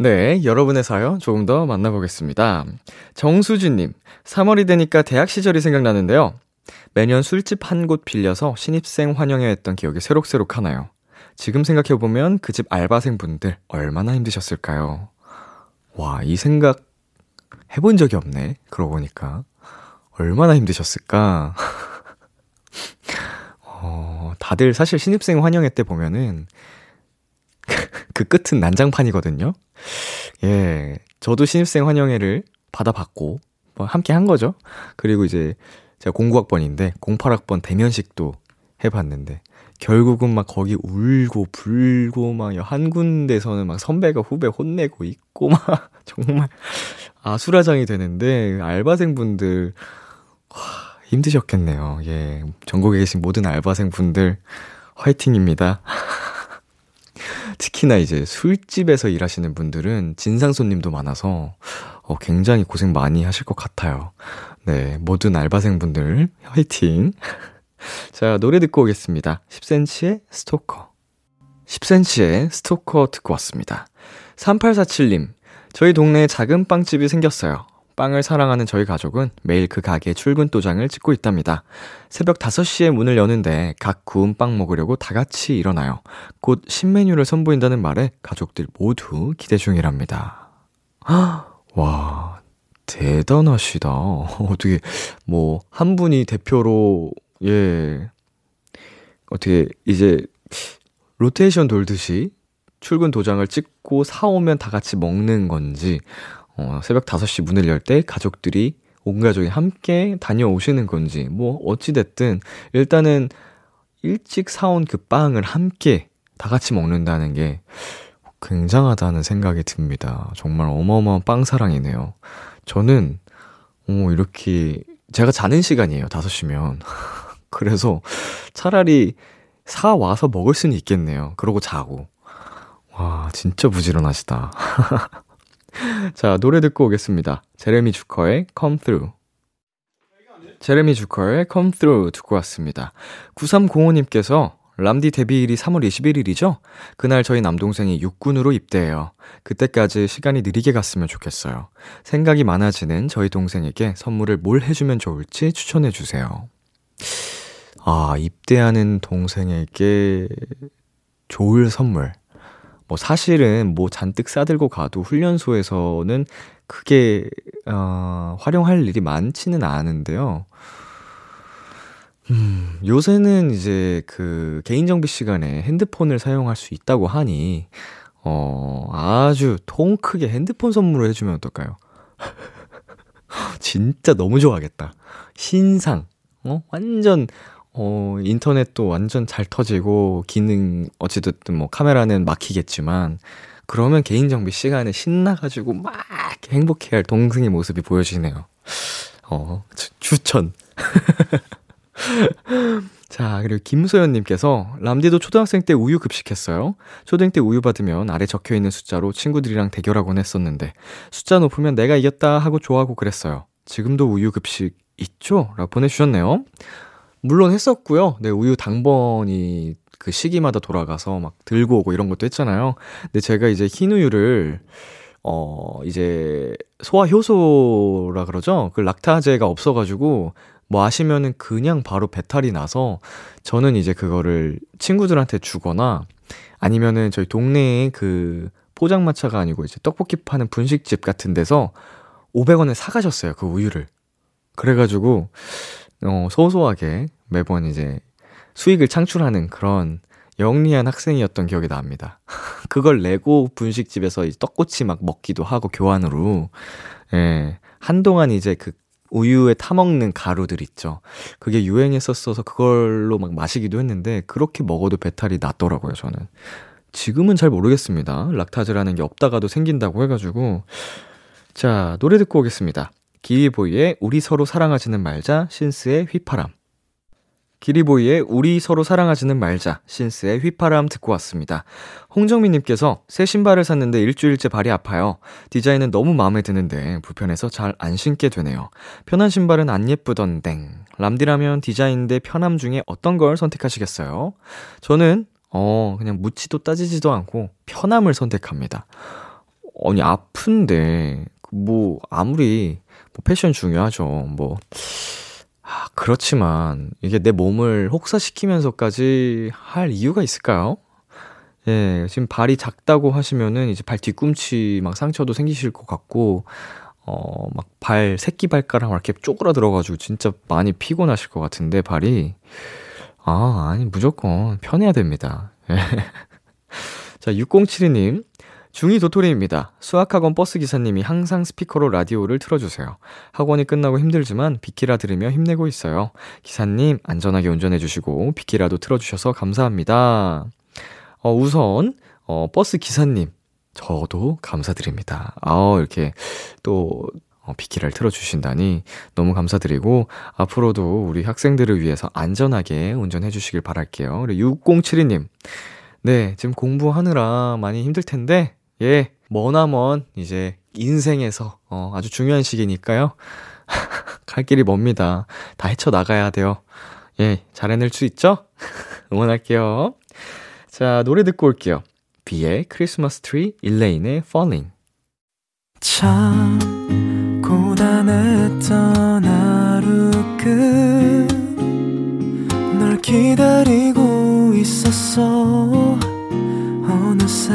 네, 여러분의 사연 조금 더 만나보겠습니다. 정수진님, 3월이 되니까 대학 시절이 생각나는데요. 매년 술집 한 곳 빌려서 신입생 환영회 했던 기억이 새록새록 하나요. 지금 생각해보면 그 집 알바생 분들 얼마나 힘드셨을까요? 와, 이 생각 해본 적이 없네. 그러고 보니까. 얼마나 힘드셨을까? 어, 다들 사실 신입생 환영회 때 보면은 그 끝은 난장판이거든요. 예, 저도 신입생 환영회를 받아봤고 뭐 함께 한 거죠. 그리고 이제 제가 09학번인데 08학번 대면식도 해봤는데 결국은 막 거기 울고 불고 막 한 군데서는 막 선배가 후배 혼내고 있고 막 정말 아수라장이 되는데 알바생분들 와, 힘드셨겠네요. 예. 전국에 계신 모든 알바생 분들 화이팅입니다. 특히나 이제 술집에서 일하시는 분들은 진상 손님도 많아서 어, 굉장히 고생 많이 하실 것 같아요. 네, 모든 알바생 분들 화이팅. 자, 노래 듣고 오겠습니다. 10cm의 스토커. 10cm의 스토커 듣고 왔습니다. 3847님, 저희 동네에 작은 빵집이 생겼어요. 빵을 사랑하는 저희 가족은 매일 그 가게 출근 도장을 찍고 있답니다. 새벽 5시에 문을 여는데 각 구운 빵 먹으려고 다 같이 일어나요. 곧 신메뉴를 선보인다는 말에 가족들 모두 기대 중이랍니다. 와, 대단하시다. 어떻게, 뭐, 한 분이 대표로, 예, 어떻게, 이제, 로테이션 돌듯이 출근 도장을 찍고 사오면 다 같이 먹는 건지, 어, 새벽 5시 문을 열 때 가족들이 온 가족이 함께 다녀오시는 건지, 뭐, 어찌됐든, 일단은 일찍 사온 그 빵을 함께 다 같이 먹는다는 게 굉장하다는 생각이 듭니다. 정말 어마어마한 빵 사랑이네요. 저는, 어, 이렇게, 제가 자는 시간이에요, 5시면. 그래서 차라리 사 와서 먹을 수는 있겠네요. 그러고 자고. 와, 진짜 부지런하시다. 자, 노래 듣고 오겠습니다. 제레미 주커의 Come Through. 제레미 주커의 Come Through 듣고 왔습니다. 9305님께서 람디 데뷔일이 3월 21일이죠? 그날 저희 남동생이 육군으로 입대해요. 그때까지 시간이 느리게 갔으면 좋겠어요. 생각이 많아지는 저희 동생에게 선물을 뭘 해주면 좋을지 추천해주세요. 아, 입대하는 동생에게 좋을 선물. 뭐 사실은 뭐 잔뜩 싸들고 가도 훈련소에서는 크게, 어, 활용할 일이 많지는 않은데요. 음, 요새는 이제 그 개인정비 시간에 핸드폰을 사용할 수 있다고 하니, 어, 아주 통 크게 핸드폰 선물을 해주면 어떨까요? 진짜 너무 좋아하겠다. 신상. 어? 완전, 어, 인터넷도 완전 잘 터지고, 기능, 어찌됐든 뭐 카메라는 막히겠지만, 그러면 개인정비 시간에 신나가지고 막 행복해할 동생의 모습이 보여지네요. 어, 추, 추천. 자, 그리고 김소연님께서 람디도 초등학생 때 우유 급식했어요. 초등 때 우유 받으면 아래 적혀 있는 숫자로 친구들이랑 대결하곤 했었는데 숫자 높으면 내가 이겼다 하고 좋아하고 그랬어요. 지금도 우유 급식 있죠? 라고 보내주셨네요. 물론 했었고요. 네, 우유 당번이 그 시기마다 돌아가서 막 들고 오고 이런 것도 했잖아요. 근데 제가 이제 흰 우유를 어, 이제 소화 효소라 그러죠? 그 락타제가 없어가지고 뭐 아시면은 그냥 바로 배탈이 나서 저는 이제 그거를 친구들한테 주거나 아니면은 저희 동네에 그 포장마차가 아니고 이제 떡볶이 파는 분식집 같은 데서 500원에 사가셨어요. 그 우유를. 그래가지고, 어, 소소하게 매번 이제 수익을 창출하는 그런 영리한 학생이었던 기억이 납니다. 그걸 내고 분식집에서 떡꼬치 막 먹기도 하고 교환으로, 예, 한동안 이제 그 우유에 타먹는 가루들 있죠. 그게 유행했었어서 그걸로 막 마시기도 했는데 그렇게 먹어도 배탈이 났더라고요, 저는. 지금은 잘 모르겠습니다. 락타제라는 게 없다가도 생긴다고 해가지고. 자, 노래 듣고 오겠습니다. 기리보이의 우리 서로 사랑하지는 말자, 신스의 휘파람. 기리보이의 우리 서로 사랑하지는 말자, 신스의 휘파람 듣고 왔습니다. 홍정민님께서 새 신발을 샀는데 일주일째 발이 아파요. 디자인은 너무 마음에 드는데 불편해서 잘 안 신게 되네요. 편한 신발은 안 예쁘던 땡. 람디라면 디자인 대 편함 중에 어떤 걸 선택하시겠어요? 저는, 어, 그냥 묻지도 따지지도 않고 편함을 선택합니다. 아니, 아픈데, 뭐, 아무리, 뭐 패션 중요하죠. 뭐, 아, 그렇지만 이게 내 몸을 혹사시키면서까지 할 이유가 있을까요? 예, 지금 발이 작다고 하시면은 이제 발 뒤꿈치 막 상처도 생기실 것 같고, 어, 막 발, 새끼 발가락 이렇게 쪼그라들어 가지고 진짜 많이 피곤하실 것 같은데, 발이. 아, 아니, 무조건 편해야 됩니다. 예. 자, 6072님. 중2 도토리입니다. 수학학원 버스 기사님이 항상 스피커로 라디오를 틀어주세요. 학원이 끝나고 힘들지만 비키라 들으며 힘내고 있어요. 기사님, 안전하게 운전해주시고, 비키라도 틀어주셔서 감사합니다. 어, 우선, 어, 버스 기사님, 저도 감사드립니다. 아 이렇게 또, 어, 비키라를 틀어주신다니 너무 감사드리고, 앞으로도 우리 학생들을 위해서 안전하게 운전해 주시길 바랄게요. 그리고 6072님, 네, 지금 공부하느라 많이 힘들 텐데, 예, 머나먼 이제 인생에서 어, 아주 중요한 시기니까요. 갈 길이 멉니다. 다 헤쳐나가야 돼요. 예, 잘 해낼 수 있죠? 응원할게요. 자, 노래 듣고 올게요. 뷔의 크리스마스 트리, 일레인의 Falling. 참, 고단했던 하루 끝널 기다리고 있었어. 어느새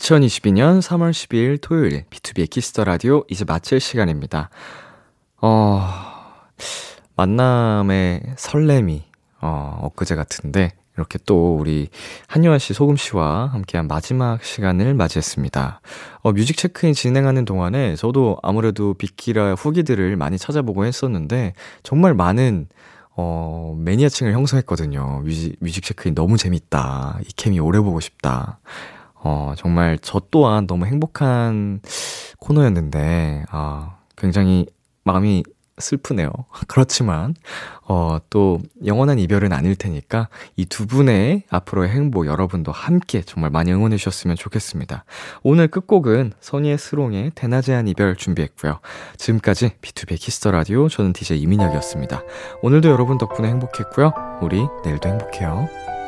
2022년 3월 12일 토요일 B2B의 키스터 라디오 이제 마칠 시간입니다. 어, 만남의 설렘이 어, 엊그제 같은데 이렇게 또 우리 한유아 씨, 소금 씨와 함께한 마지막 시간을 맞이했습니다. 어, 뮤직 체크인 진행하는 동안에 저도 아무래도 비키라 후기들을 많이 찾아보고 했었는데 정말 많은 어, 매니아층을 형성했거든요. 뮤직, 뮤직 체크인 너무 재밌다. 이 케미 오래 보고 싶다. 어, 정말 저 또한 너무 행복한 코너였는데, 아, 굉장히 마음이 슬프네요. 그렇지만, 어, 또, 영원한 이별은 아닐 테니까, 이 두 분의 앞으로의 행복 여러분도 함께 정말 많이 응원해 주셨으면 좋겠습니다. 오늘 끝곡은 선희의 스롱의 대낮에한 이별 준비했고요. 지금까지 B2B 키스터 라디오, 저는 DJ 이민혁이었습니다. 오늘도 여러분 덕분에 행복했고요. 우리 내일도 행복해요.